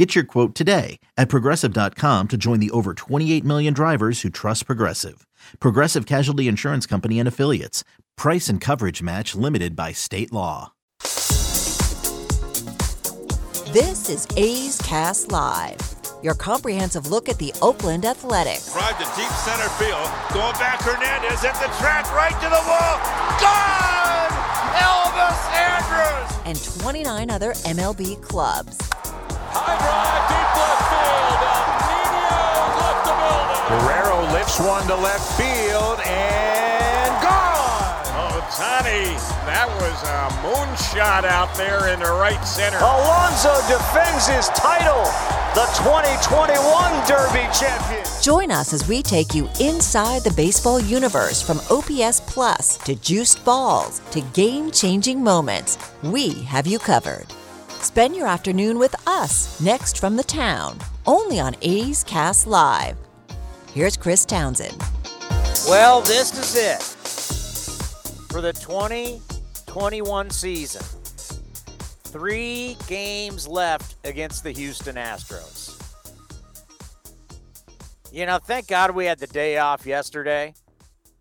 Get your quote today at progressive.com to join the over 28 million drivers who trust Progressive. Progressive Casualty Insurance Company and Affiliates. Price and coverage match limited by state law. This is A's Cast Live, your comprehensive look at the Oakland Athletics. Drive to deep center field. Going back, Hernandez at the track, right to the wall. Gone! Elvis Andrus! And 29 other MLB clubs. High drive, deep left field. Nino left the building. Guerrero lifts one to left field and gone. Oh, Tani, that was a moonshot out there in the right center. Alonso defends his title, the 2021 Derby champion. Join us as we take you inside the baseball universe from OPS Plus to juiced balls to game changing moments. We have you covered. Spend your afternoon with us next from the town, only on A's Cast Live. Here's Chris Townsend. Well, this is it for the 2021 season. Three games left against the Houston Astros. You know, thank God we had the day off yesterday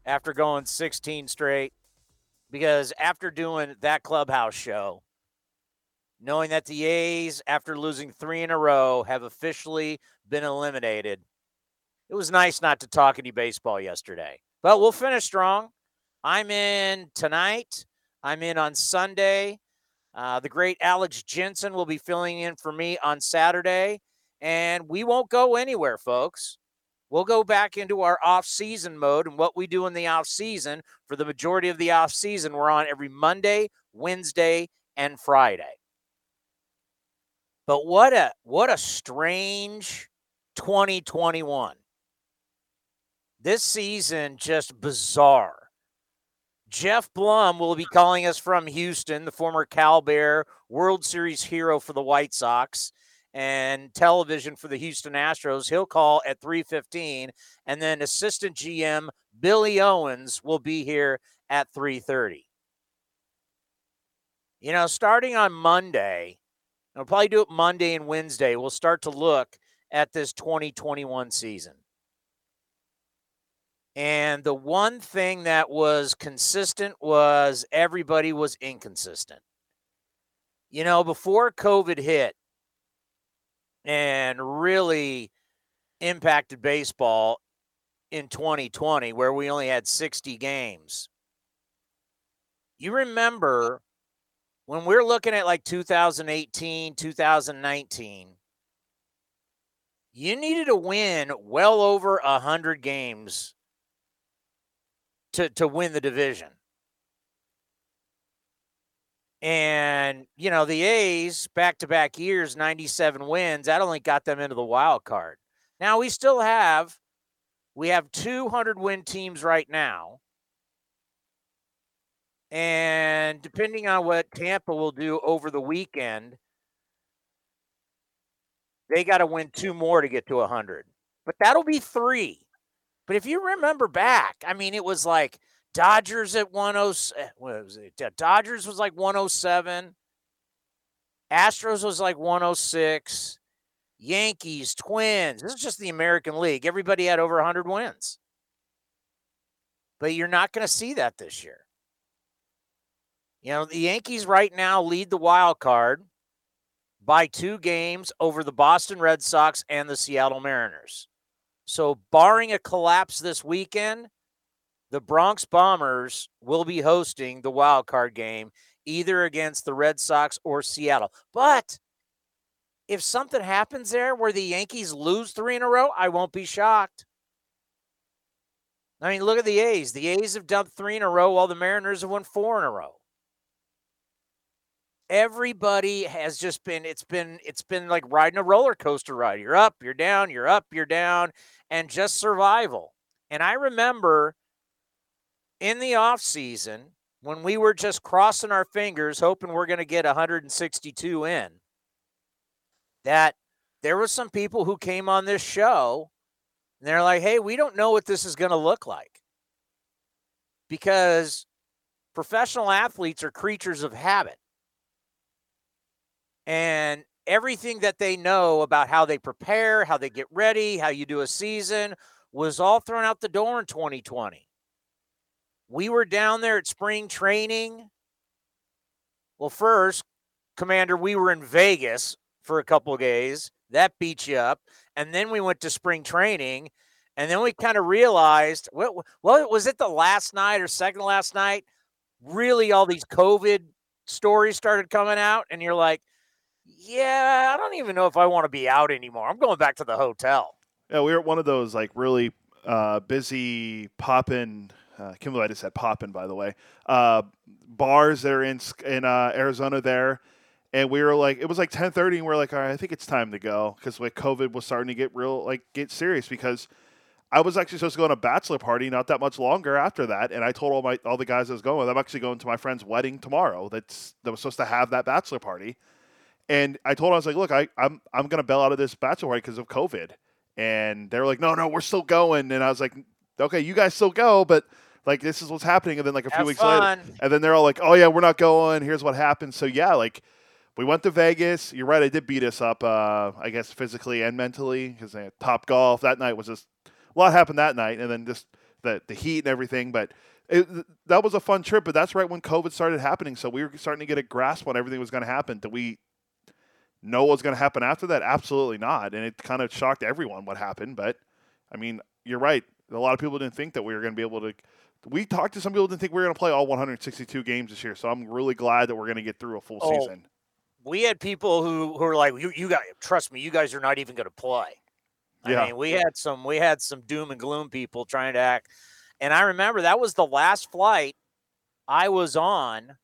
after going 16 straight because after doing that clubhouse show, knowing that the A's, after losing three in a row, have officially been eliminated, it was nice not to talk any baseball yesterday. But we'll finish strong. I'm in tonight. I'm in on Sunday. Uh, the great Alex Jensen will be filling in for me on Saturday. And we won't go anywhere, folks. We'll go back into our off-season mode and what we do in the off-season. For the majority of the off-season, we're on every Monday, Wednesday, and Friday. But what a what a strange 2021. This season just bizarre. Geoff Blum will be calling us from Houston, the former Cal Bear World Series hero for the White Sox and television for the Houston Astros. He'll call at 3:15 and then assistant GM Billy Owens will be here at 3:30. You know, starting on Monday, I'll probably do it Monday and Wednesday. We'll start to look at this 2021 season. And the one thing that was consistent was everybody was inconsistent. You know, before COVID hit and really impacted baseball in 2020, where we only had 60 games, you remember when we're looking at like 2018, 2019, you needed to win well over 100 games to to win the division. And you know, the A's back-to-back years 97 wins, that only got them into the wild card. Now we still have we have 200 win teams right now. And depending on what Tampa will do over the weekend, they got to win two more to get to 100. But that'll be 3. But if you remember back, I mean, it was like Dodgers at 107. Eh, was it? Dodgers was like 107. Astros was like 106. Yankees, Twins. This is just the American League. Everybody had over 100 wins. But you're not going to see that this year. You know, the Yankees right now lead the wild card by two games over the Boston Red Sox and the Seattle Mariners. So, barring a collapse this weekend, the Bronx Bombers will be hosting the wild card game either against the Red Sox or Seattle. But if something happens there where the Yankees lose three in a row, I won't be shocked. I mean, look at the A's. The A's have dumped three in a row while the Mariners have won four in a row. Everybody has just been it's been it's been like riding a roller coaster ride. You're up, you're down, you're up, you're down and just survival. And I remember in the off season when we were just crossing our fingers hoping we're going to get 162 in that there were some people who came on this show and they're like hey we don't know what this is going to look like because professional athletes are creatures of habit and everything that they know about how they prepare how they get ready how you do a season was all thrown out the door in 2020 we were down there at spring training. Well, first, Commander, we were in Vegas for a couple of days. That beat you up. And then we went to spring training. And then we kind of realized, well, well, was it the last night or second last night? Really, all these COVID stories started coming out. And you're like, yeah, I don't even know if I want to be out anymore. I'm going back to the hotel. Yeah, we were at one of those like really uh, busy popping uh, Kimberly, I just said popping, by the way. Uh, bars that are in in uh, Arizona there, and we were like, it was like ten thirty, and we are like, all right, I think it's time to go because like COVID was starting to get real, like get serious because. I was actually supposed to go on a bachelor party not that much longer after that, and I told all my all the guys I was going with, I'm actually going to my friend's wedding tomorrow. That's that was supposed to have that bachelor party, and I told him I was like, look, I I'm I'm gonna bail out of this bachelor party because of COVID, and they were like, no, no, we're still going, and I was like, okay, you guys still go, but like this is what's happening. And then like a few Have weeks fun. later and then they're all like oh yeah we're not going. Here's what happened. So yeah like we went to vegas. You're right i did beat us up uh, i guess physically and mentally because Topgolf. That night was just a lot happened that night and then just the, the heat and everything but it, that was a fun trip but that's right when covid started happening. So we were starting to get a grasp on everything was going to happen did we know what was going to happen after that absolutely not and it kind of shocked everyone what happened but i mean you're right a lot of people didn't think that we were going to be able to we talked to some people didn't think we were going to play all 162 games this year, so I'm really glad that we're going to get through a full Oh, season. We had people who who were like, "You, you guys, trust me, you guys are not even going to play." I Yeah. mean, we had some we had some doom and gloom people trying to act, and I remember that was the last flight I was on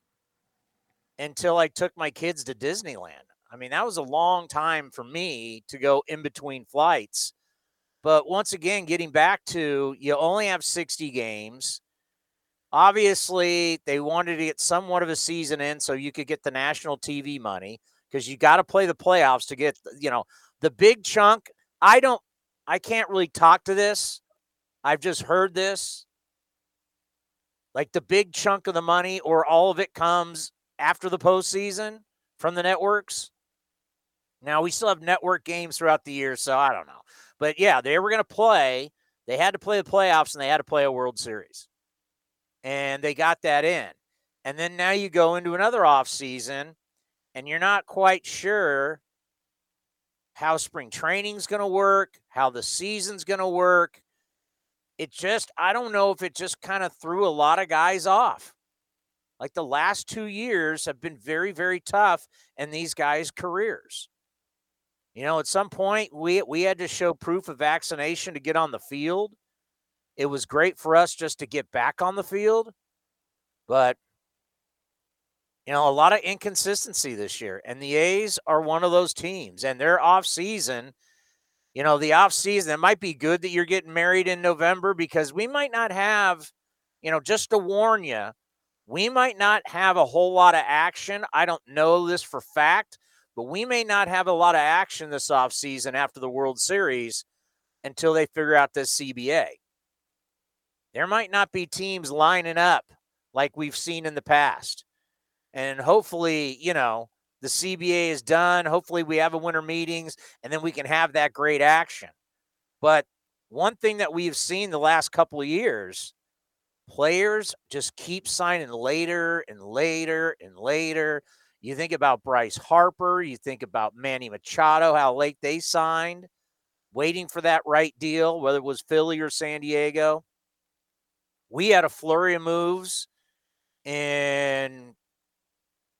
until I took my kids to Disneyland. I mean, that was a long time for me to go in between flights. But once again, getting back to you only have 60 games. Obviously, they wanted to get somewhat of a season in so you could get the national TV money because you got to play the playoffs to get, you know, the big chunk. I don't, I can't really talk to this. I've just heard this. Like the big chunk of the money or all of it comes after the postseason from the networks. Now we still have network games throughout the year, so I don't know. But yeah, they were going to play. They had to play the playoffs and they had to play a World Series. And they got that in. And then now you go into another off season and you're not quite sure how spring training's going to work, how the season's going to work. It just I don't know if it just kind of threw a lot of guys off. Like the last 2 years have been very very tough in these guys' careers. You know, at some point we we had to show proof of vaccination to get on the field. It was great for us just to get back on the field, but you know, a lot of inconsistency this year. And the A's are one of those teams and their off season, you know, the off season, it might be good that you're getting married in November because we might not have, you know, just to warn you, we might not have a whole lot of action. I don't know this for fact, but we may not have a lot of action this offseason after the World Series until they figure out this CBA. There might not be teams lining up like we've seen in the past. And hopefully, you know, the CBA is done. Hopefully, we have a winter meetings and then we can have that great action. But one thing that we've seen the last couple of years, players just keep signing later and later and later. You think about Bryce Harper, you think about Manny Machado, how late they signed, waiting for that right deal, whether it was Philly or San Diego. We had a flurry of moves in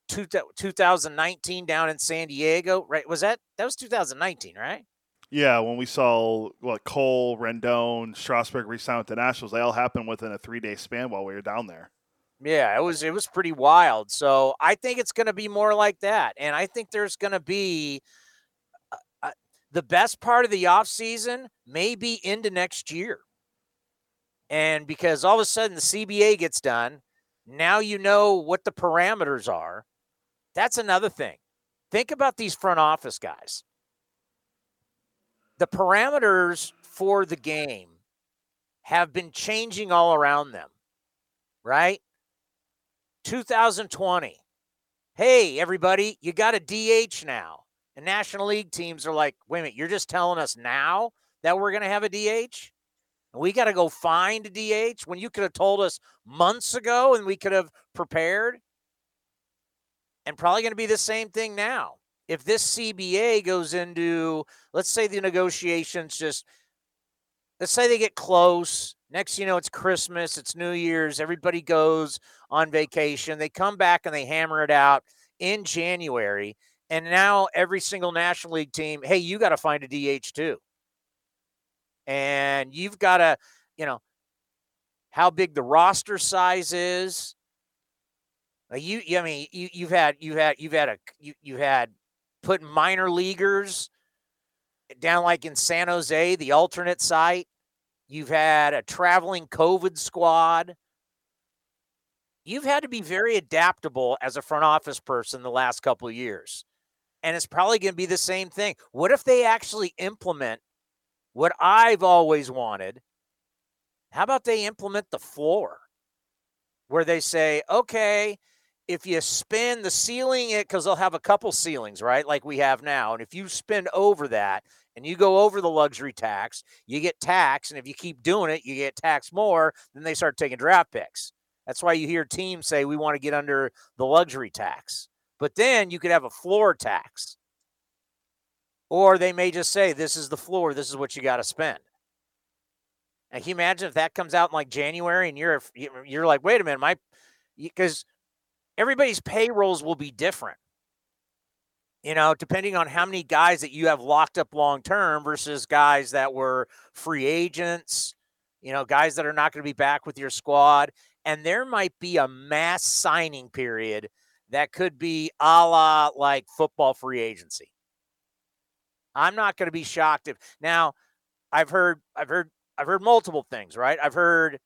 2019 down in San Diego, right? Was that that was 2019, right? Yeah, when we saw what Cole, Rendon, Strasburg re-sign with the Nationals, they all happened within a three-day span while we were down there. Yeah, it was it was pretty wild. So I think it's going to be more like that, and I think there's going to be uh, uh, the best part of the off season may be into next year. And because all of a sudden the CBA gets done, now you know what the parameters are. That's another thing. Think about these front office guys. The parameters for the game have been changing all around them, right? 2020. Hey, everybody, you got a DH now. And National League teams are like, wait a minute, you're just telling us now that we're going to have a DH? And we got to go find a DH when you could have told us months ago and we could have prepared? And probably going to be the same thing now. If this CBA goes into, let's say the negotiations just, let's say they get close. Next, you know, it's Christmas, it's New Year's, everybody goes on vacation. They come back and they hammer it out in January. And now every single National League team, hey, you got to find a DH too. And you've got to, you know, how big the roster size is. You, I mean, you, you've had, you've had, you've had a, you, you had put minor leaguers down like in San Jose, the alternate site. You've had a traveling COVID squad. You've had to be very adaptable as a front office person the last couple of years. And it's probably going to be the same thing. What if they actually implement what I've always wanted? How about they implement the floor where they say, okay, if you spin the ceiling, it because they'll have a couple ceilings, right? Like we have now. And if you spin over that and you go over the luxury tax, you get taxed. And if you keep doing it, you get taxed more. Then they start taking draft picks. That's why you hear teams say we want to get under the luxury tax. But then you could have a floor tax. Or they may just say, this is the floor, this is what you got to spend. And can you imagine if that comes out in like January and you're you're like, wait a minute, my because everybody's payrolls will be different. You know, depending on how many guys that you have locked up long term versus guys that were free agents, you know, guys that are not going to be back with your squad. And there might be a mass signing period that could be a la like football free agency. I'm not going to be shocked if now I've heard I've heard I've heard multiple things, right? I've heard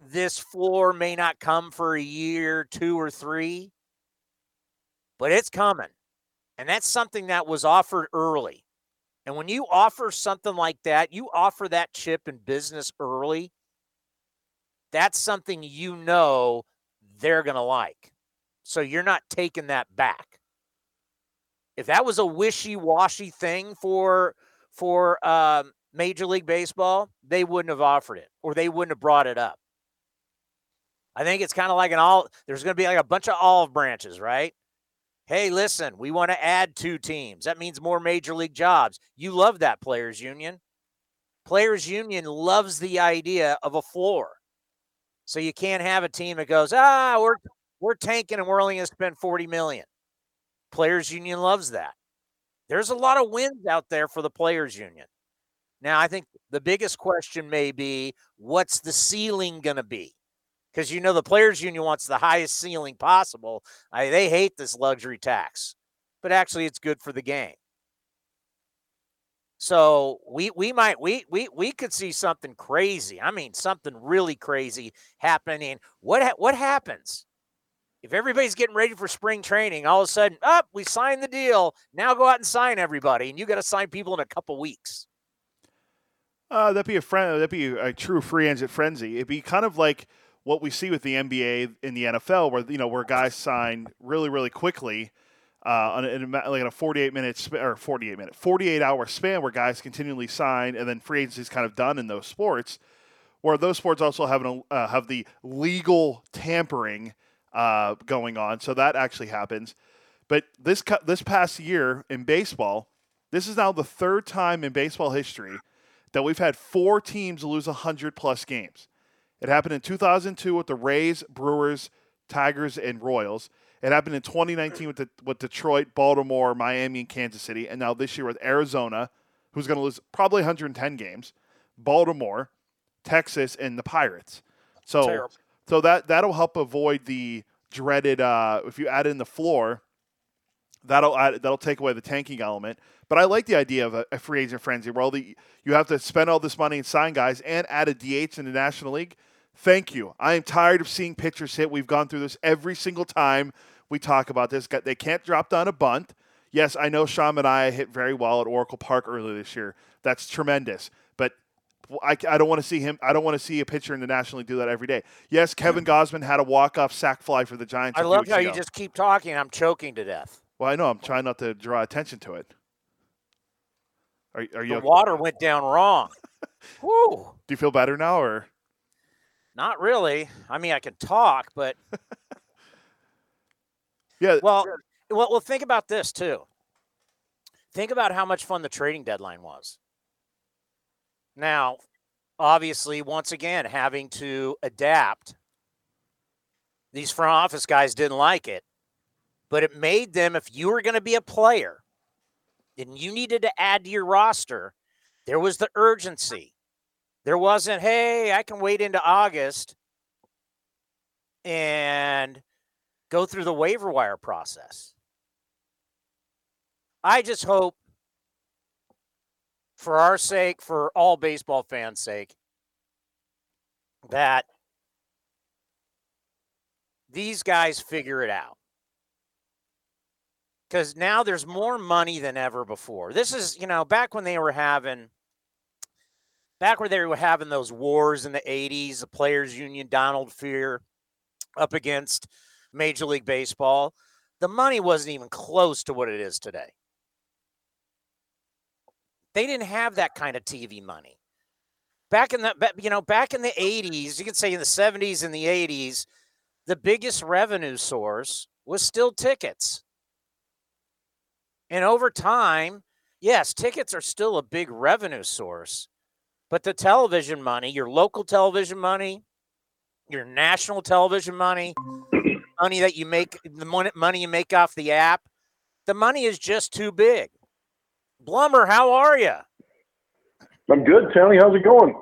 this floor may not come for a year, two or three, but it's coming. And that's something that was offered early. And when you offer something like that, you offer that chip in business early. That's something you know they're going to like. So you're not taking that back. If that was a wishy-washy thing for for um, Major League Baseball, they wouldn't have offered it or they wouldn't have brought it up. I think it's kind of like an all. There's going to be like a bunch of olive branches, right? Hey, listen, we want to add two teams. That means more major league jobs. You love that players union. Players union loves the idea of a floor. So you can't have a team that goes, ah, we're we're tanking and we're only going to spend 40 million. Players union loves that. There's a lot of wins out there for the players union. Now, I think the biggest question may be what's the ceiling going to be? Because you know the players union wants the highest ceiling possible. I, they hate this luxury tax, but actually it's good for the game. So we we might we we we could see something crazy. I mean, something really crazy happening. What ha- what happens if everybody's getting ready for spring training, all of a sudden, up, oh, we signed the deal. Now go out and sign everybody, and you got to sign people in a couple weeks. Uh, that'd be a friend. That'd be a true free agent frenzy. It'd be kind of like what we see with the NBA in the NFL, where you know where guys sign really, really quickly. Uh, a, like in a 48 minute sp- or 48 minute 48 hour span where guys continually sign and then free agency is kind of done in those sports where those sports also have an, uh, have the legal tampering uh, going on. So that actually happens. But this this past year in baseball, this is now the third time in baseball history that we've had four teams lose 100 plus games. It happened in 2002 with the Rays, Brewers, Tigers, and Royals. It happened in 2019 with, the, with Detroit, Baltimore, Miami, and Kansas City. And now this year with Arizona, who's going to lose probably 110 games, Baltimore, Texas, and the Pirates. So Terrible. So that that'll help avoid the dreaded. Uh, if you add in the floor, that'll that'll take away the tanking element. But I like the idea of a, a free agent frenzy where all the you have to spend all this money and sign guys and add a DH in the National League. Thank you. I am tired of seeing pitchers hit. We've gone through this every single time we talk about this. They can't drop down a bunt. Yes, I know Sean Manaea hit very well at Oracle Park earlier this year. That's tremendous. But I, I don't want to see him. I don't want to see a pitcher in the National League do that every day. Yes, Kevin Gausman had a walk-off sac fly for the Giants. I love how ago. you just keep talking. I'm choking to death. Well, I know. I'm trying not to draw attention to it. Are, are you? The okay? water went down wrong. Woo. Do you feel better now, or? Not really. I mean, I can talk, but. yeah. Well, well, well. Think about this too. Think about how much fun the trading deadline was. Now, obviously, once again, having to adapt. These front office guys didn't like it but it made them, if you were going to be a player and you needed to add to your roster, there was the urgency. There wasn't, hey, I can wait into August and go through the waiver wire process. I just hope, for our sake, for all baseball fans' sake, that these guys figure it out because now there's more money than ever before. This is, you know, back when they were having, back where they were having those wars in the 80s, the Players Union, Donald Fehr up against Major League Baseball, the money wasn't even close to what it is today. They didn't have that kind of TV money. Back in the, you know, back in the 80s, you could say in the 70s and the 80s, the biggest revenue source was still tickets and over time, yes, tickets are still a big revenue source, but the television money, your local television money, your national television money, money that you make, the money you make off the app, the money is just too big. Blummer, how are you? I'm good, Tony. How's it going?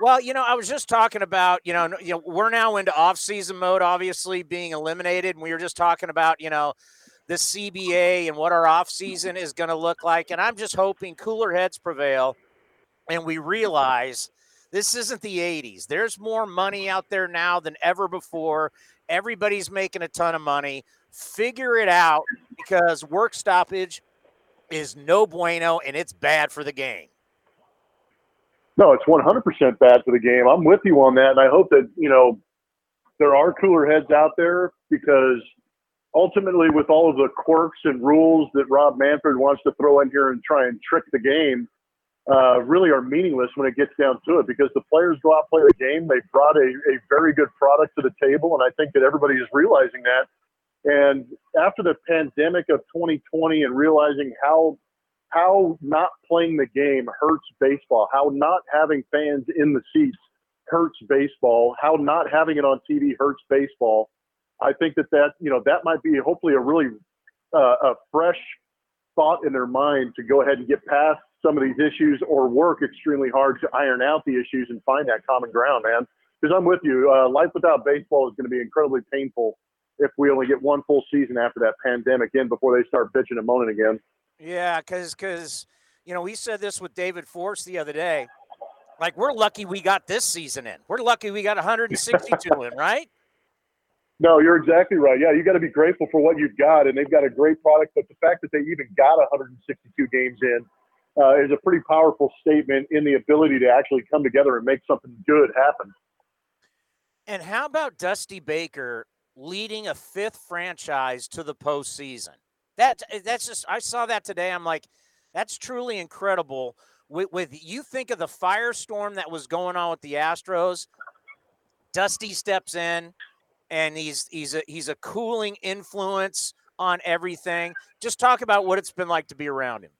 Well, you know, I was just talking about, you know, you know, we're now into off-season mode, obviously being eliminated, and we were just talking about, you know, the CBA and what our offseason is going to look like. And I'm just hoping cooler heads prevail and we realize this isn't the 80s. There's more money out there now than ever before. Everybody's making a ton of money. Figure it out because work stoppage is no bueno and it's bad for the game. No, it's 100% bad for the game. I'm with you on that. And I hope that, you know, there are cooler heads out there because – ultimately, with all of the quirks and rules that Rob Manfred wants to throw in here and try and trick the game, uh, really are meaningless when it gets down to it because the players go out play the game. They brought a, a very good product to the table, and I think that everybody is realizing that. And after the pandemic of 2020 and realizing how how not playing the game hurts baseball, how not having fans in the seats hurts baseball, how not having it on TV hurts baseball I think that that you know that might be hopefully a really uh, a fresh thought in their mind to go ahead and get past some of these issues or work extremely hard to iron out the issues and find that common ground, man. Because I'm with you. Uh, life without baseball is going to be incredibly painful if we only get one full season after that pandemic in before they start bitching and moaning again. Yeah, because because you know we said this with David Forst the other day. Like we're lucky we got this season in. We're lucky we got 162 in, right? No, you're exactly right. Yeah, you got to be grateful for what you've got, and they've got a great product. But the fact that they even got 162 games in uh, is a pretty powerful statement in the ability to actually come together and make something good happen. And how about Dusty Baker leading a fifth franchise to the postseason? That that's just I saw that today. I'm like, that's truly incredible. With, with you think of the firestorm that was going on with the Astros, Dusty steps in and he's he's a he's a cooling influence on everything. Just talk about what it's been like to be around him.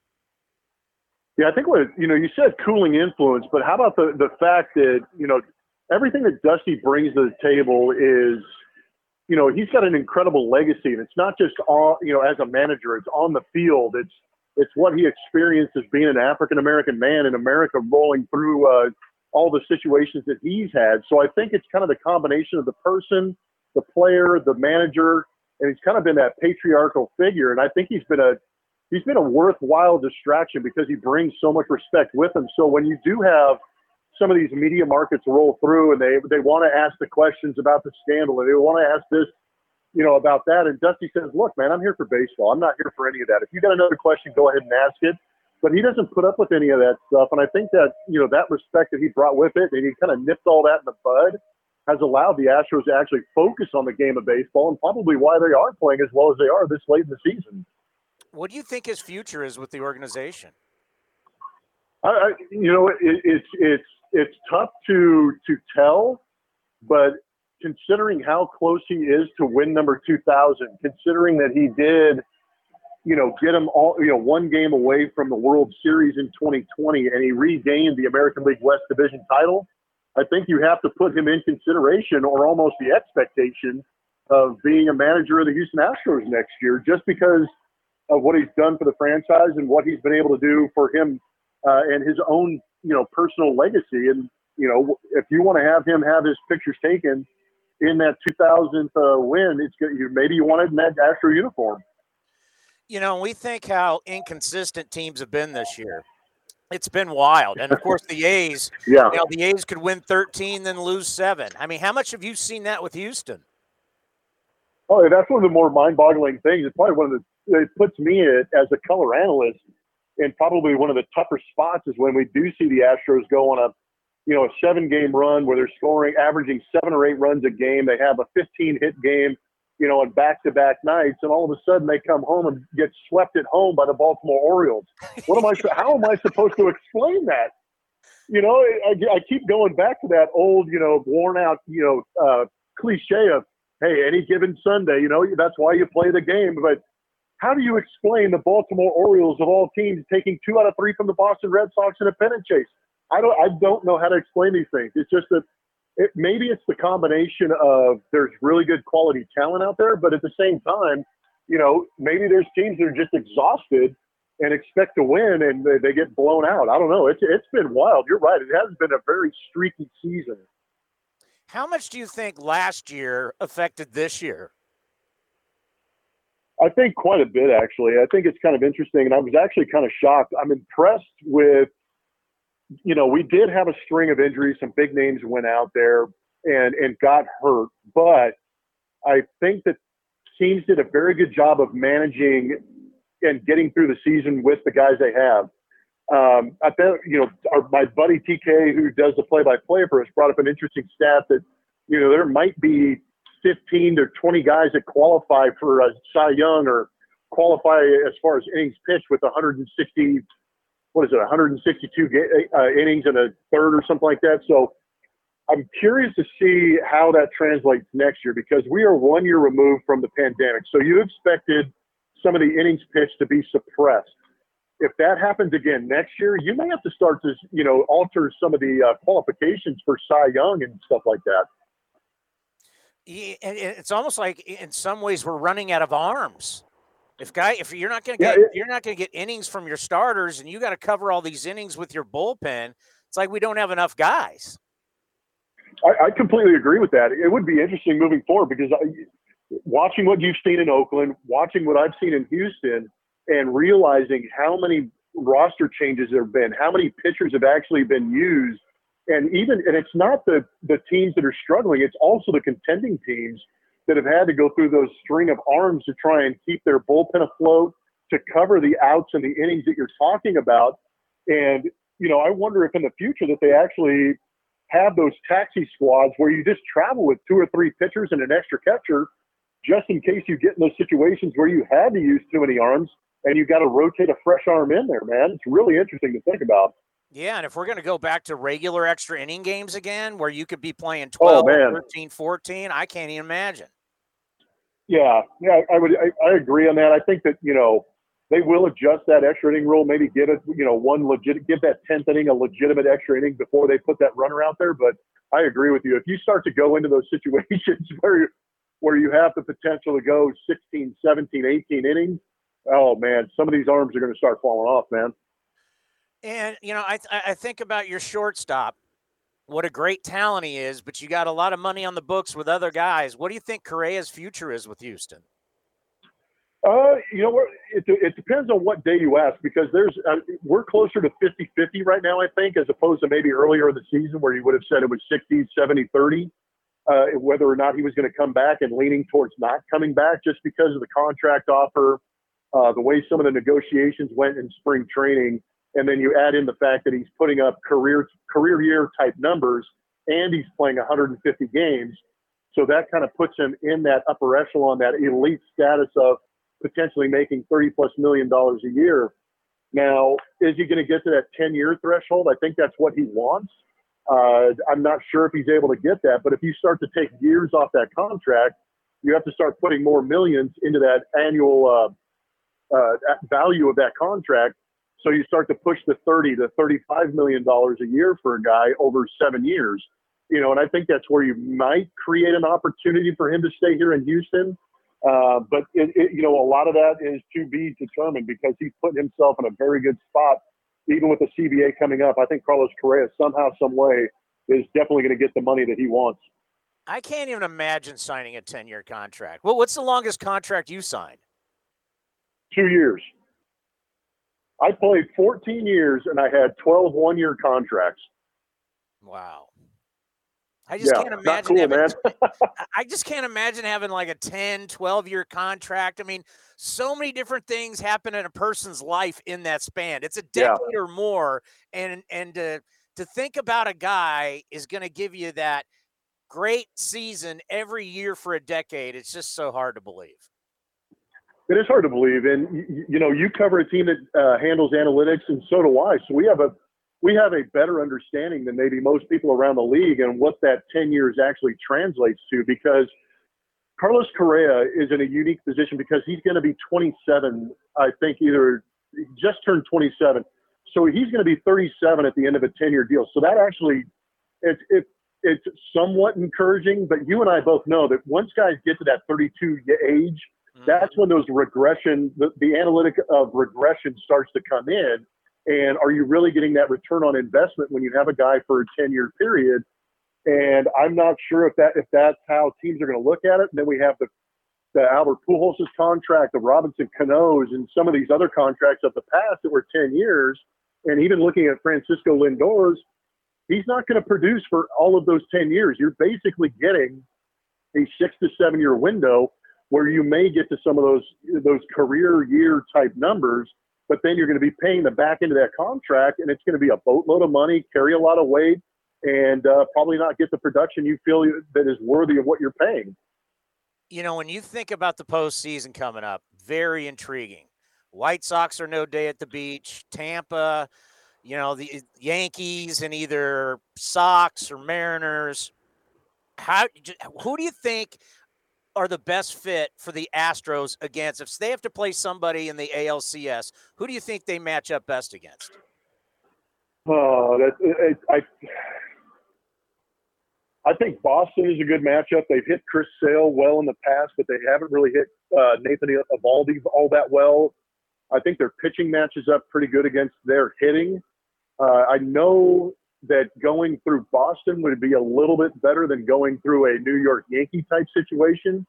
Yeah, I think what you know, you said cooling influence, but how about the the fact that you know everything that Dusty brings to the table is, you know, he's got an incredible legacy, and it's not just all you know as a manager; it's on the field. It's it's what he experienced as being an African American man in America, rolling through uh, all the situations that he's had. So I think it's kind of the combination of the person the player, the manager, and he's kind of been that patriarchal figure. And I think he's been a he's been a worthwhile distraction because he brings so much respect with him. So when you do have some of these media markets roll through and they they want to ask the questions about the scandal and they want to ask this, you know, about that, and Dusty says, "Look, man, I'm here for baseball. I'm not here for any of that. If you got another question, go ahead and ask it." But he doesn't put up with any of that stuff, and I think that you know that respect that he brought with it, and he kind of nipped all that in the bud has allowed the Astros to actually focus on the game of baseball and probably why they are playing as well as they are this late in the season. What do you think his future is with the organization? I, I you know, it, it's it's it's tough to to tell, but considering how close he is to win number 2000, considering that he did, you know, get him all, you know, one game away from the World Series in 2020 and he regained the American League West Division title, I think you have to put him in consideration or almost the expectation of being a manager of the Houston Astros next year just because of what he's done for the franchise and what he's been able to do for him uh, and his own, you know, personal legacy. And, you know, if you want to have him have his pictures taken in that 2000th uh, win, it's good. Maybe you want it in that Astro uniform. You know, we think how inconsistent teams have been this year. It's been wild, and of course the A's. yeah, you know, the A's could win 13, then lose seven. I mean, how much have you seen that with Houston? Oh, that's one of the more mind-boggling things. It's probably one of the. It puts me as a color analyst in probably one of the tougher spots is when we do see the Astros go on a, you know, a seven-game run where they're scoring, averaging seven or eight runs a game. They have a 15-hit game you know, on back-to-back nights, and all of a sudden they come home and get swept at home by the Baltimore Orioles. What am I? how am I supposed to explain that? You know, I, I keep going back to that old, you know, worn-out, you know, uh, cliche of, "Hey, any given Sunday, you know, that's why you play the game." But how do you explain the Baltimore Orioles of all teams taking two out of three from the Boston Red Sox in a pennant chase? I don't. I don't know how to explain these things. It's just that it, maybe it's the combination of there's really good quality talent out there, but at the same time, you know, maybe there's teams that are just exhausted and expect to win and they, they get blown out. I don't know. It's it's been wild. You're right. It has been a very streaky season. How much do you think last year affected this year? I think quite a bit, actually. I think it's kind of interesting, and I was actually kind of shocked. I'm impressed with you know, we did have a string of injuries. Some big names went out there and and got hurt, but I think that teams did a very good job of managing and getting through the season with the guys they have. Um, I bet you know our, my buddy TK, who does the play-by-play for us, brought up an interesting stat that you know there might be 15 to 20 guys that qualify for a Cy Young or qualify as far as innings pitched with 160 what is it, 162 uh, innings in a third or something like that. So I'm curious to see how that translates next year because we are one year removed from the pandemic. So you expected some of the innings pitched to be suppressed. If that happens again next year, you may have to start to, you know, alter some of the uh, qualifications for Cy Young and stuff like that. It's almost like in some ways we're running out of arms. If guy, if you're not going to Yeah, get, it- you're not going to get innings from your starters, and you got to cover all these innings with your bullpen. It's like we don't have enough guys. I, I completely agree with that. It would be interesting moving forward because I, watching what you've seen in Oakland, watching what I've seen in Houston, and realizing how many roster changes there have been, how many pitchers have actually been used, and even and it's not the the teams that are struggling; it's also the contending teams that have had to go through those string of arms to try and keep their bullpen afloat, to cover the outs and the innings that you're talking about. And you know, I wonder if in the future that they actually have those taxi squads where you just travel with two or three pitchers and an extra catcher, just in case you get in those situations where you had to use too many arms and you got to rotate a fresh arm in there, man. It's really interesting to think about. Yeah, and if we're going to go back to regular extra inning games again, where you could be playing Oh, 12, man. 13, 14, I can't even imagine. Yeah, yeah, I would, I, I agree on that. I think that you know they will adjust that extra inning rule, maybe give it, you know, one legit, give that tenth inning a legitimate extra inning before they put that runner out there. But I agree with you. If you start to go into those situations where where you have the potential to go 16, 17, 18 innings, oh man, some of these arms are going to start falling off, man. And you know, I I think about your shortstop. What a great talent he is, but you got a lot of money on the books with other guys. What do you think Correa's future is with Houston? Uh, you know, it, it depends on what day you ask because there's uh, we're closer to 50-50 right now, I think, as opposed to maybe earlier in the season where you would have said it was 60, 70, 30, uh, whether or not he was going to come back and leaning towards not coming back just because of the contract offer, uh, the way some of the negotiations went in spring training, and then you add in the fact that he's putting up career career year type numbers and he's playing 150 games. So that kind of puts him in that upper echelon, that elite status of potentially making 30 plus million dollars a year. Now, is he going to get to that 10 year threshold? I think that's what he wants. Uh, I'm not sure if he's able to get that, but if you start to take years off that contract, you have to start putting more millions into that annual uh, uh, value of that contract. So you start to push the 30 to 35 million dollars a year for a guy over seven years. You know, and I think that's where you might create an opportunity for him to stay here in Houston. Uh, but it, it, you know, a lot of that is to be determined because he's put himself in a very good spot, even with the CBA coming up. I think Carlos Correa somehow, some way, is definitely going to get the money that he wants. I can't even imagine signing a ten-year contract. Well, what's the longest contract you signed? Two years. I played 14 years and I had 12 one-year contracts. Wow. I just yeah, can't imagine cool, having. I just can't imagine having like a 10, 12 year contract. I mean, so many different things happen in a person's life in that span. It's a decade Yeah. or more. And and to to think about a guy is going to give you that great season every year for a decade. It's just so hard to believe. It is hard to believe, and y- y- you know, you cover a team that uh, handles analytics, and so do I. So we have a we have a better understanding than maybe most people around the league and what that 10 years actually translates to. Because Carlos Correa is in a unique position because he's going to be 27. I think either just turned 27, so he's going to be 37 at the end of a 10 year deal. So that actually it's it, it's somewhat encouraging. But you and I both know that once guys get to that 32 age that's mm-hmm. when those regression, the, the analytic of regression starts to come in. And are you really getting that return on investment when you have a guy for a 10 year period? And I'm not sure if that if that's how teams are going to look at it. And then we have the the Albert Pujols' contract, the Robinson Canós, and some of these other contracts of the past that were 10 years. And even looking at Francisco Lindor's, he's not going to produce for all of those 10 years. You're basically getting a six to seven year window where you may get to some of those those career year type numbers, but then you're going to be paying the back end of that contract, and it's going to be a boatload of money, carry a lot of weight, and uh, probably not get the production you feel that is worthy of what you're paying. You know, when you think about the postseason coming up, very intriguing. White Sox are no day at the beach. Tampa, you know, the Yankees and either Sox or Mariners. How who do you think are the best fit for the Astros against if they have to play somebody in the ALCS? Who do you think they match up best against? Oh, that it, I. I think Boston is a good matchup. They've hit Chris Sale well in the past, but they haven't really hit uh, Nathan Eovaldi all that well. I think their pitching matches up pretty good against their hitting. Uh, I know that going through Boston would be a little bit better than going through a New York Yankee type situation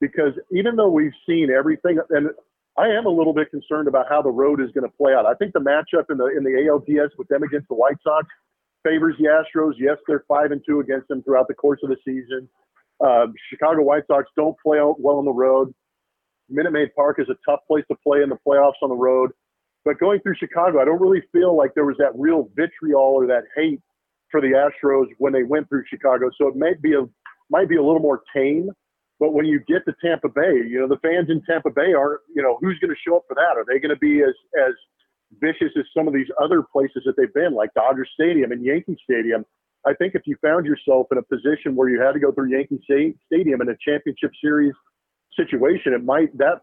because even though we've seen everything, and I am a little bit concerned about how the road is going to play out. I think the matchup in the in the ALDS with them against the White Sox favors the Astros. Yes, they're five and two against them throughout the course of the season. Uh, Chicago White Sox don't play out well on the road. Minute Maid Park is a tough place to play in the playoffs on the road. But going through Chicago, I don't really feel like there was that real vitriol or that hate for the Astros when they went through Chicago. So it might be a might be a little more tame. But when you get to Tampa Bay, you know the fans in Tampa Bay are, you know, who's going to show up for that? Are they going to be as as vicious as some of these other places that they've been, like Dodger Stadium and Yankee Stadium? I think if you found yourself in a position where you had to go through Yankee Stadium in a championship series situation, it might that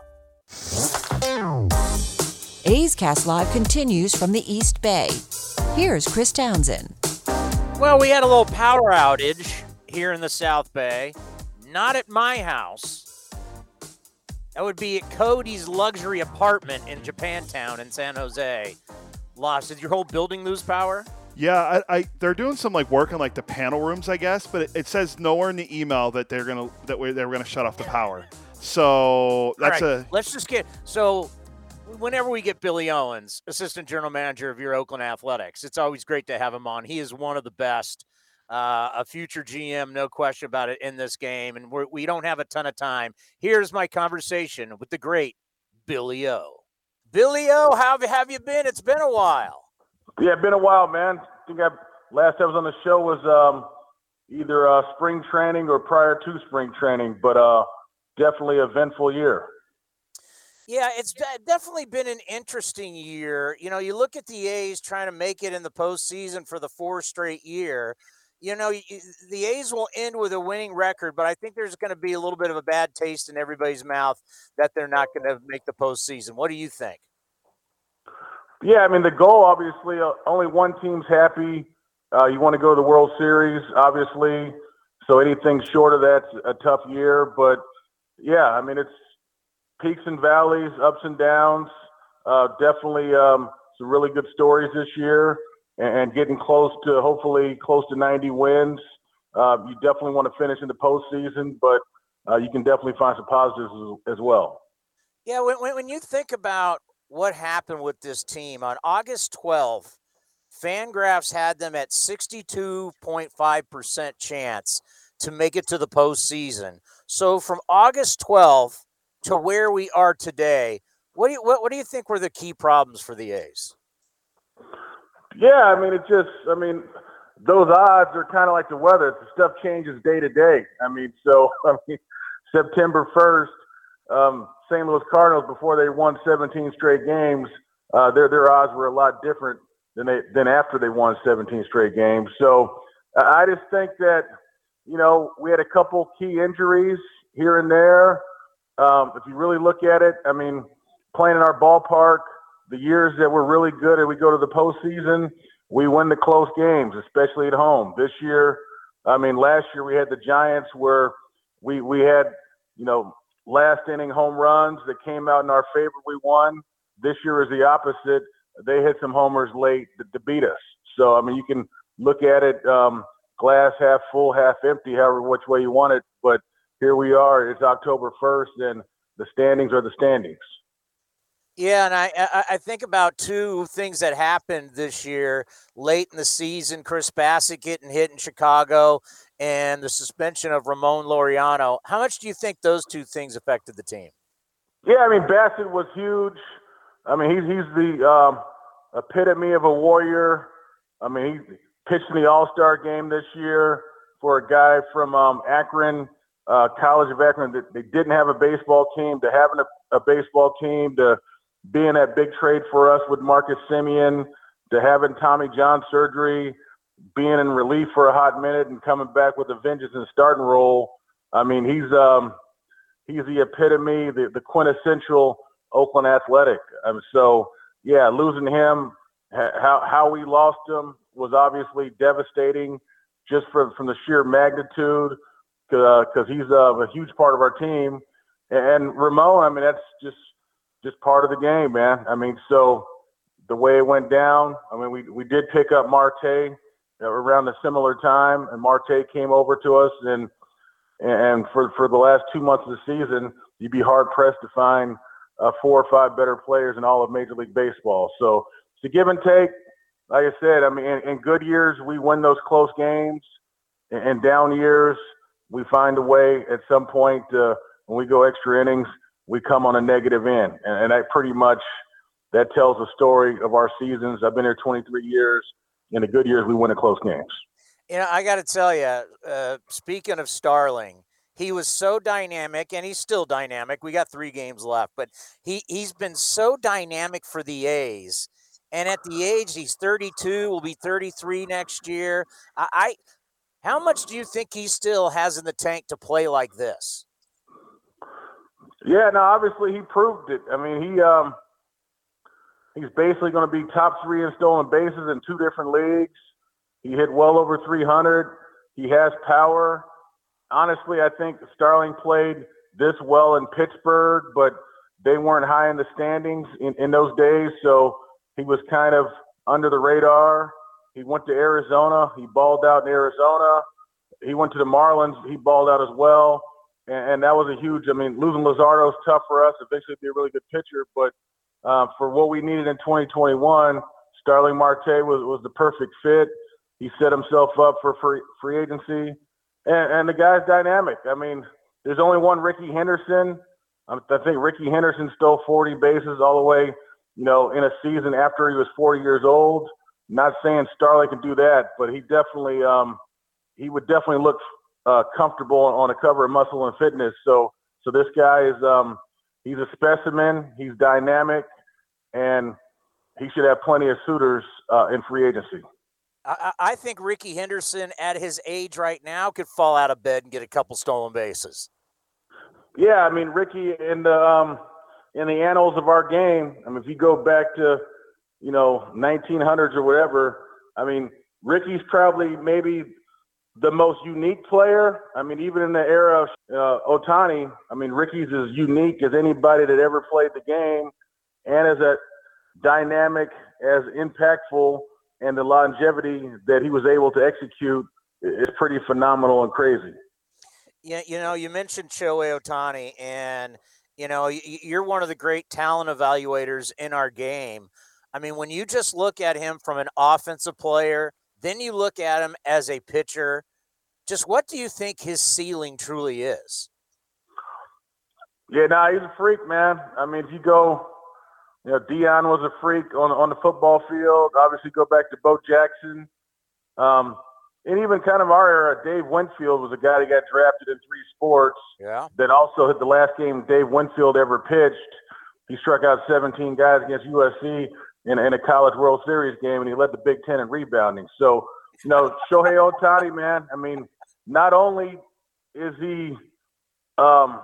A's Cast Live continues from the East Bay. Here's Chris Townsend. Well, we had a little power outage here in the South Bay. Not at my house. That would be at Cody's luxury apartment in Japantown in San Jose. Lost. Did your whole building lose power? Yeah, I, I, they're doing some like work in like the panel rooms, I guess, but it, it says nowhere in the email that they're gonna that we, they were gonna shut off the power. So that's All right, a Let's just get so. Whenever we get Billy Owens, assistant general manager of your Oakland Athletics, it's always great to have him on. He is one of the best, uh, a future GM, no question about it, in this game. And we're, we don't have a ton of time. Here's my conversation with the great Billy O. Billy O, how have- have you been? It's been a while. Yeah, been a while, man. I think I last time I was on the show was um, either uh, spring training or prior to spring training, but uh, definitely eventful year. Yeah, it's definitely been an interesting year. You know, you look at the A's trying to make it in the postseason for the fourth straight year. You know, the A's will end with a winning record, but I think there's going to be a little bit of a bad taste in everybody's mouth that they're not going to make the postseason. What do you think? Yeah, I mean the goal obviously uh, only one team's happy. Uh, you want to go to the World Series, obviously. So anything short of that's a tough year. But yeah, I mean it's peaks and valleys, ups and downs. Uh, definitely um, some really good stories this year, and, getting close to hopefully close to 90 wins. Uh, you definitely want to finish in the postseason, but uh, you can definitely find some positives as, well. Yeah, when, when, when you think about what happened with this team on August 12th, Fangraphs had them at 62.5% chance to make it to the postseason. So from August 12th to where we are today, what do you what, what do you think were the key problems for the A's? Yeah, I mean, it just, I mean, those odds are kind of like the weather. The stuff changes day to day. I mean, so, I mean, September 1st, um, St. Louis Cardinals, before they won 17 straight games, uh, their, their odds were a lot different than they, than after they won 17 straight games. So I just think that, you know, we had a couple key injuries here and there. Um, if you really look at it, I mean, playing in our ballpark, the years that we're really good and we go to the postseason, we win the close games, especially at home. This year, I mean, last year we had the Giants where we we had, you know, last inning home runs that came out in our favor. We won. This year is the opposite. They hit some homers late to, to beat us. So I mean, you can look at it um, glass half full, half empty, however which way you want it. But here we are. It's October first, and the standings are the standings. Yeah, and I, I think about two things that happened this year late in the season: Chris Bassitt getting hit in Chicago, and the suspension of Ramon Laureano. How much do you think those two things affected the team? Yeah, I mean Bassitt was huge. I mean he's he's the um, epitome of a warrior. I mean he pitched in the All Star game this year for a guy from um, Akron, uh, College of Akron. That they didn't have a baseball team. To having a, a baseball team, to being that big trade for us with Marcus Semien, to having Tommy John surgery, being in relief for a hot minute, and coming back with a vengeance the starting role. I mean he's um, he's the epitome, the, the quintessential Oakland Athletic. Um, so yeah, losing him, how how we lost him was obviously devastating, just from from the sheer magnitude, because he's uh, a huge part of our team. And Ramon, I mean, that's just just part of the game, man. I mean, so the way it went down, I mean, we we did pick up Marte around a similar time, and Marte came over to us and and for for the last two months of the season, you'd be hard pressed to find uh, four or five better players in all of Major League Baseball. So it's a give and take. Like I said, I mean, in, in good years we win those close games, and, down years we find a way at some point uh, when we go extra innings, we come on a negative end, and, and that pretty much that tells the story of our seasons. I've been here 23 years. In the good years, we win the close games. You know, I got to tell you, uh, speaking of Starling, he was so dynamic, and he's still dynamic. We got three games left, but he he's been so dynamic for the A's. And at the age he's 32, will be 33 next year. I, I how much do you think he still has in the tank to play like this? Yeah, no, obviously he proved it. I mean, he um he's basically going to be top three in stolen bases in two different leagues. He hit well over 300. He has power. Honestly, I think Starling played this well in Pittsburgh, but they weren't high in the standings in, in those days, so he was kind of under the radar. He went to Arizona. He balled out in Arizona. He went to the Marlins. He balled out as well. And, and that was a huge, I mean, losing Luzardo is tough for us. Eventually be a really good pitcher. But uh, for what we needed in 2021, Starling Marte was, was the perfect fit. He set himself up for free, free agency. And, and the guy's dynamic. I mean, there's only one Rickey Henderson. I think Rickey Henderson stole 40 bases all the way, you know, in a season after he was 40 years old. Not saying Starling can do that, but he definitely, um, he would definitely look uh, comfortable on a cover of Muscle and Fitness. So, so this guy is, um, he's a specimen. He's dynamic, and he should have plenty of suitors uh, in free agency. I, I think Rickey Henderson, at his age right now, could fall out of bed and get a couple stolen bases. Yeah, I mean Rickey in the um, in the annals of our game. I mean, if you go back to you know 1900s or whatever, I mean Rickey's probably maybe the most unique player. I mean, even in the era of uh, Ohtani, I mean Rickey's as unique as anybody that ever played the game, and as a dynamic, as impactful and the longevity that he was able to execute is pretty phenomenal and crazy. Yeah, you know, you mentioned Shohei Ohtani and you know, you're one of the great talent evaluators in our game. I mean, when you just look at him from an offensive player, then you look at him as a pitcher. Just what do you think his ceiling truly is? Yeah, nah, he's a freak, man. I mean, if you go you know, Deion was a freak on on the football field. Obviously, go back to Bo Jackson, um, and even kind of our era. Dave Winfield was a guy that got drafted in three sports. Yeah. That also hit the last game Dave Winfield ever pitched. He struck out 17 guys against USC in, in a college World Series game, and he led the Big Ten in rebounding. So, you know, Shohei Ohtani, man. I mean, not only is he um,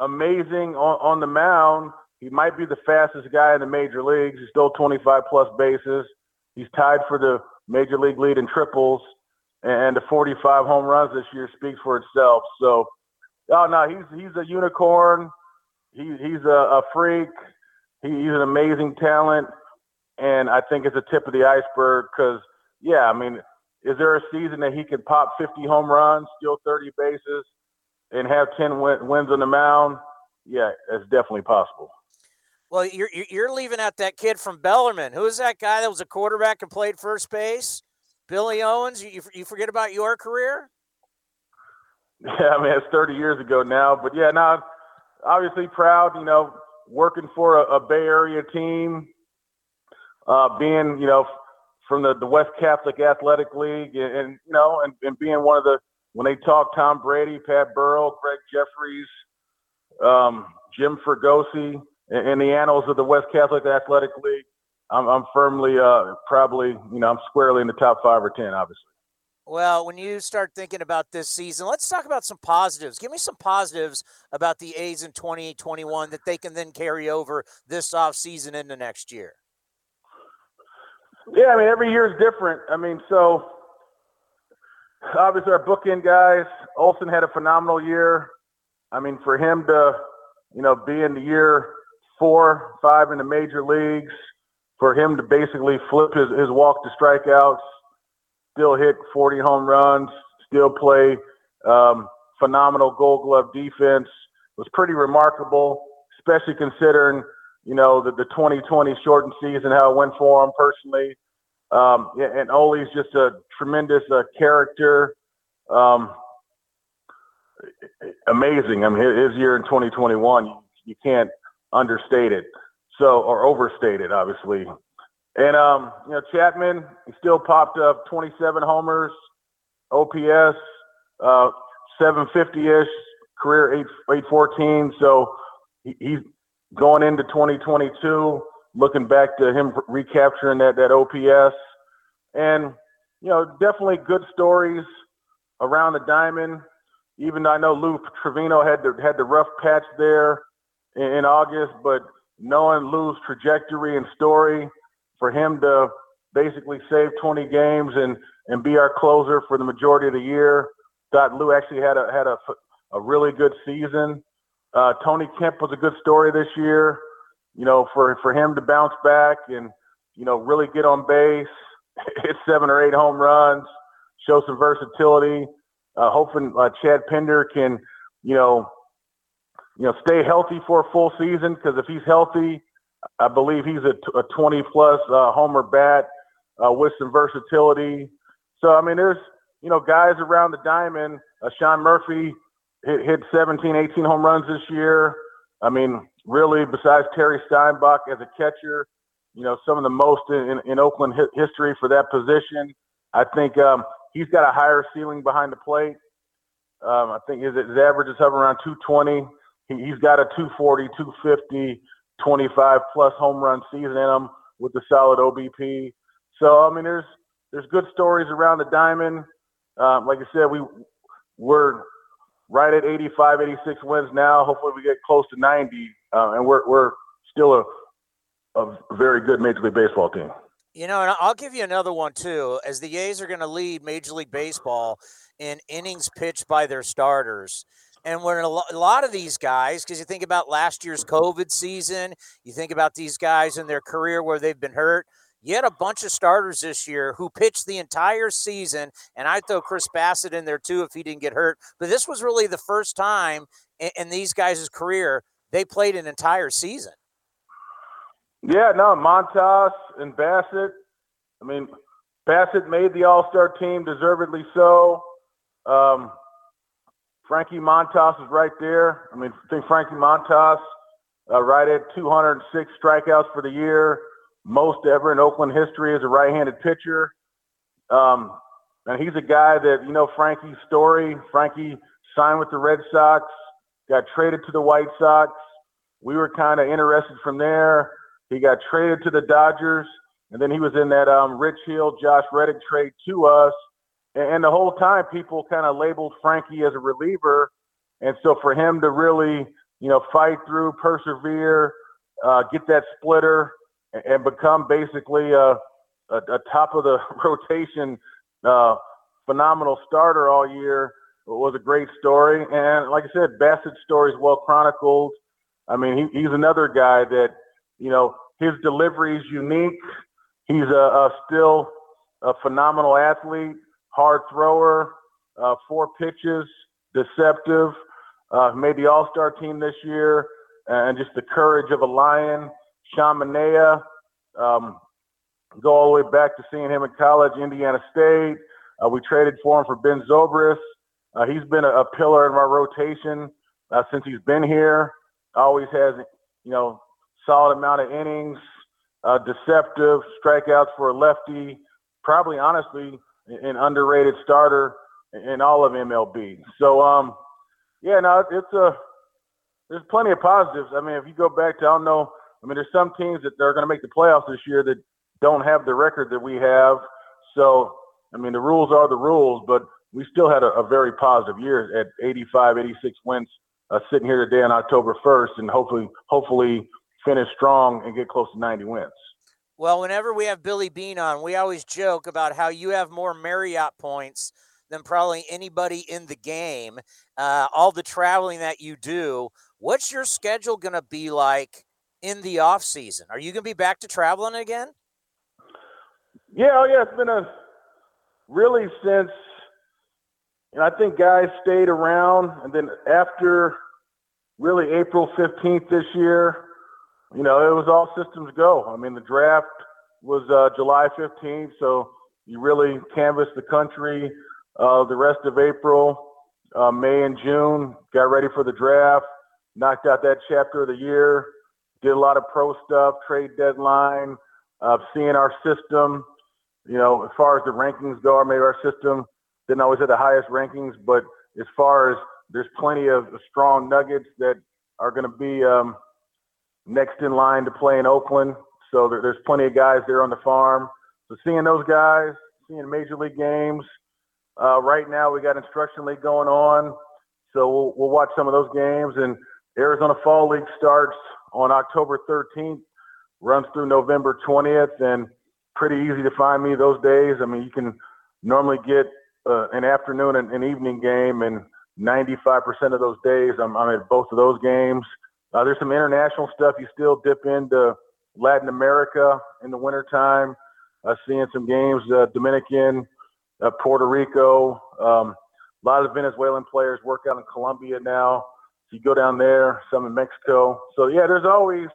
amazing on, on the mound he might be the fastest guy in the major leagues. He's still 25 plus bases. He's tied for the major league lead in triples, and the 45 home runs this year speaks for itself. So, oh no, he's he's a unicorn. He, he's a, a freak. He, he's an amazing talent, and I think it's a tip of the iceberg. Because yeah, I mean, is there a season that he can pop 50 home runs, steal 30 bases, and have 10 win- wins on the mound? Yeah, it's definitely possible. Well, you're you're leaving out that kid from Bellarmine. Who is that guy that was a quarterback and played first base? Billy Owens. You you forget about your career? Yeah, I mean it's 30 years ago now, but yeah, now obviously proud. You know, working for a, a Bay Area team, uh, being you know from the, the West Catholic Athletic League, and, and you know, and, and being one of the when they talk Tom Brady, Pat Burrell, Gregg Jefferies, um, Jim Fregosi in the annals of the West Catholic Athletic League, I'm, I'm firmly, uh, probably, you know, I'm squarely in the top five or ten, obviously. Well, when you start thinking about this season, let's talk about some positives. Give me some positives about the A's in 2021 that they can then carry over this off season into next year. Yeah, I mean, every year is different. I mean, so obviously our bookend guys, Olson had a phenomenal year. I mean, for him to, you know, be in the year four, five in the major leagues, for him to basically flip his, his walk to strikeouts, still hit 40 home runs, still play um, phenomenal gold glove defense was pretty remarkable, especially considering, you know, the, the 2020 shortened season, how it went for him personally. Um, and Ole's just a tremendous uh, character. Um, amazing. I mean, his year in 2021, you, you can't understate it. So, or overstate it, obviously. And um, you know, Chapman he still popped up 27 homers, OPS, uh, 750-ish, career 8 814. So he, he's going into 2022, looking back to him recapturing that that OPS, and you know, definitely good stories around the diamond. Even though I know Lou Trivino had the had the rough patch there in, in August, but knowing Lou's trajectory and story, for him to basically save 20 games and and be our closer for the majority of the year. Thought Lou actually had a had a a really good season. Uh, Tony Kemp was a good story this year. You know, for for him to bounce back and you know really get on base, hit seven or eight home runs, show some versatility. Uh, hoping uh, Chad Pinder can, you know, you know, stay healthy for a full season because if he's healthy, I believe he's a, a 20 plus uh, homer bat uh, with some versatility. So I mean, there's you know guys around the diamond. Uh, Sean Murphy hit, hit 17, 18 home runs this year. I mean, really, besides Terry Steinbach as a catcher, you know, some of the most in, in Oakland history for that position. I think um, he's got a higher ceiling behind the plate. Um, I think his, his average is hovering around 220. He, he's got a 240, 250, 25 plus home run season in him with the solid OBP. So I mean, there's there's good stories around the diamond. Um, like I said, we we're right at 85, 86 wins now. Hopefully, we get close to 90, uh, and we're we're still a a very good Major League Baseball team. You know, and I'll give you another one too. As the A's are going to lead Major League Baseball in innings pitched by their starters. And when a lot of these guys, because you think about last year's COVID season, you think about these guys in their career where they've been hurt. You had a bunch of starters this year who pitched the entire season, and I'd throw Chris Bassitt in there too if he didn't get hurt. But this was really the first time in, in these guys' career they played an entire season. Yeah, no, Montas and Bassitt. I mean, Bassitt made the All Star team, deservedly so. Um, Frankie Montas is right there. I mean, I think Frankie Montas uh, right at 206 strikeouts for the year most ever in Oakland history as a right-handed pitcher. Um, and he's a guy that, you know, Frankie's story. Frankie signed with the Red Sox, got traded to the White Sox. We were kind of interested from there. He got traded to the Dodgers, and then he was in that um, Rich Hill, Josh Reddick trade to us. And, the whole time, people kind of labeled Frankie as a reliever. And so for him to really, you know, fight through, persevere, uh, get that splitter, and become basically a, a, a top of the rotation, uh, phenomenal starter all year was a great story. And like I said, Bassitt's story is well chronicled. I mean, he, he's another guy that, you know, his delivery is unique. He's a, a still a phenomenal athlete, hard thrower, uh, four pitches, deceptive. Uh, made the All Star team this year, and just the courage of a lion. Sean Manaea. Um, go all the way back to seeing him in college, Indiana State. Uh, we traded for him for Ben Zobrist. Uh, he's been a, a, pillar in our rotation uh, since he's been here. Always has, you know, solid amount of innings, uh, deceptive strikeouts for a lefty. Probably, honestly, an underrated starter in all of MLB. So, um, yeah, no, it's a there's plenty of positives. I mean, if you go back to I don't know I mean, there's some teams that they're going to make the playoffs this year that don't have the record that we have. So, I mean, the rules are the rules, but we still had a, a very positive year at 85, 86 wins uh, sitting here today on October 1st, and hopefully, hopefully finish strong and get close to 90 wins. Well, whenever we have Billy Beane on, we always joke about how you have more Marriott points than probably anybody in the game. Uh, all the traveling that you do. What's your schedule going to be like in the off season? Are you going to be back to traveling again? Yeah, oh yeah, it's been a really since and I think guys stayed around and then after really April 15th this year, you know, it was all systems go. I mean, the draft was uh, July 15th, so you really canvassed the country uh, the rest of April, uh, May, and June. Got ready for the draft, knocked out that chapter of the year, did a lot of pro stuff, trade deadline, uh, seeing our system. You know, as far as the rankings go, maybe our system didn't always have the highest rankings, but as far as there's plenty of strong nuggets that are going to be um, next in line to play in Oakland. So there, there's plenty of guys there on the farm. So seeing those guys, seeing major league games. Uh, right now we got instruction league going on, so we'll, we'll watch some of those games. And Arizona Fall League starts on October 13th, runs through November 20th, and pretty easy to find me those days. I mean, you can normally get uh, an afternoon and an evening game, and 95% of those days I'm, I'm at both of those games. Uh, there's some international stuff you still dip into Latin America in the wintertime, uh, seeing some games, uh, Dominican, uh, Puerto Rico. Um, a lot of Venezuelan players work out in Colombia now. So you go down there, some in Mexico. So yeah, there's always,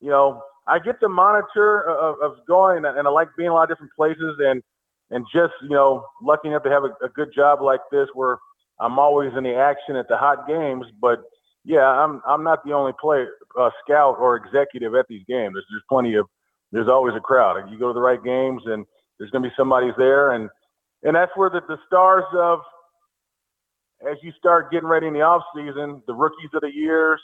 you know, I get the monitor of, of going, and I like being a lot of different places, and and just you know, lucky enough to have a, a good job like this where I'm always in the action at the hot games. But yeah, I'm I'm not the only player, uh, scout or executive at these games. There's, there's plenty of, there's always a crowd. You go to the right games, and there's going to be somebody's there, and and that's where the, the stars of as you start getting ready in the off season, the rookies of the years,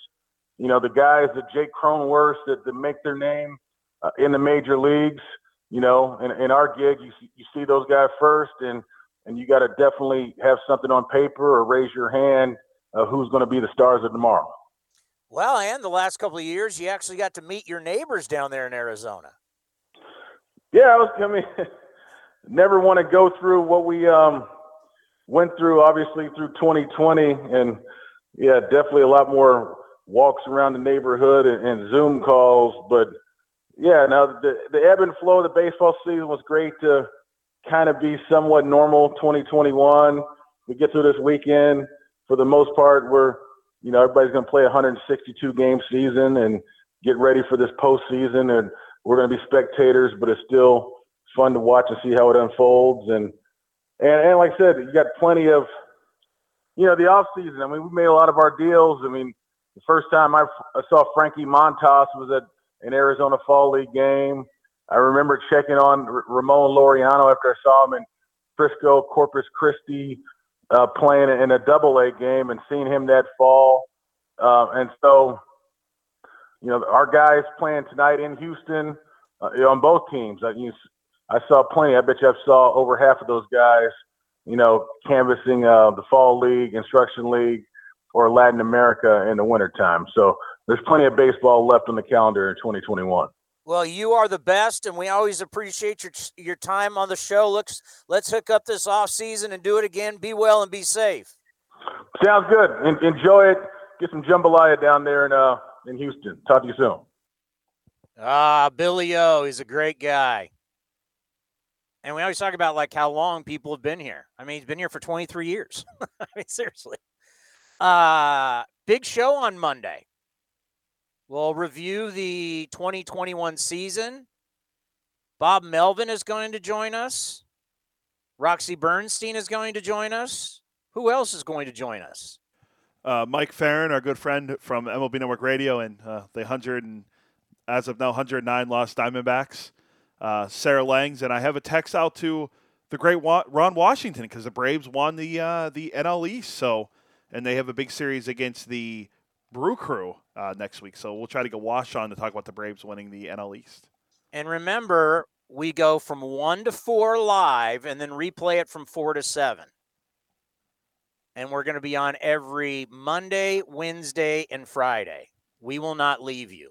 you know, the guys that Jake Cronenworth that, that make their name uh, in the major leagues, you know, in, in our gig, you see, you see those guys first, and and you got to definitely have something on paper or raise your hand uh, who's going to be the stars of tomorrow. Well, and the last couple of years, you actually got to meet your neighbors down there in Arizona. Yeah, I was. I mean, never want to go through what we um, went through, obviously through 2020, and yeah, definitely a lot more walks around the neighborhood and, and Zoom calls. But yeah, now the the ebb and flow of the baseball season was great to kind of be somewhat normal. 2021, we get through this weekend. For the most part, we're you know everybody's going to play a 162 game season and get ready for this postseason, and we're going to be spectators, but it's still fun to watch and see how it unfolds. And and, and like I said, you got plenty of you know the off season. I mean, we made a lot of our deals. I mean, the first time I, I saw Frankie Montas was at an Arizona Fall League game. I remember checking on Ramon Laureano after I saw him in Frisco, Corpus Christi, uh, playing in a Double A game, and seeing him that fall. Uh, and so, you know, our guys playing tonight in Houston uh, on both teams. I, you, I saw plenty. I bet you I saw over half of those guys, you know, canvassing uh, the fall league, instruction league, or Latin America in the wintertime. So there's plenty of baseball left on the calendar in 2021. Well, you are the best, and we always appreciate your your time on the show. Let's let's hook up this off season and do it again. Be well and be safe. Sounds good. En- enjoy it. Get some jambalaya down there in uh in Houston. Talk to you soon. Ah, Billy O, he's a great guy. And we always talk about like how long people have been here. I mean, he's been here for 23 years. I mean, seriously. Uh, big show on Monday. We'll review the 2021 season. Bob Melvin is going to join us. Roxy Bernstein is going to join us. Who else is going to join us? Uh, Mike Ferrin, our good friend from MLB Network Radio, and uh, the hundred and as of now 109 lost Diamondbacks uh, Sarah Langs, and I have a text out to the great Ron Washington because the Braves won the uh, the NL East, so and they have a big series against the Brew Crew uh, next week. So we'll try to get Wash on to talk about the Braves winning the NL East. And remember, we go from one to four live, and then replay it from four to seven. And we're going to be on every Monday, Wednesday, and Friday. We will not leave you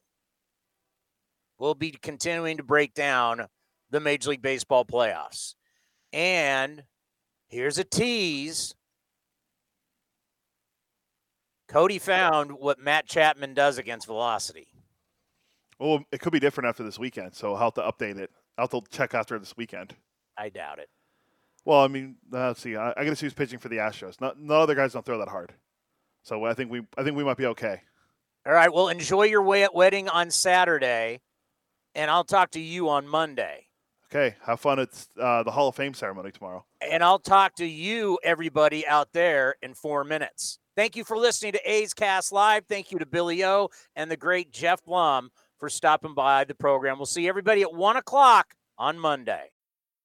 we'll be continuing to break down the Major League Baseball playoffs. And here's a tease. Cody found what Matt Chapman does against velocity. Well, it could be different after this weekend, so I'll have to update it. I'll have to check after this weekend. I doubt it. Well, I mean, uh, let's see. I, I got to see who's pitching for the Astros. Not, no other guys don't throw that hard, so I think we I think we might be okay. All right. Well, enjoy your way at wedding on Saturday, and I'll talk to you on Monday. Okay. Have fun at uh, the Hall of Fame ceremony tomorrow. And I'll talk to you, everybody out there, in four minutes. Thank you for listening to A's Cast Live. Thank you to Billy O and the great Geoff Blum for stopping by the program. We'll see everybody at one o'clock on Monday.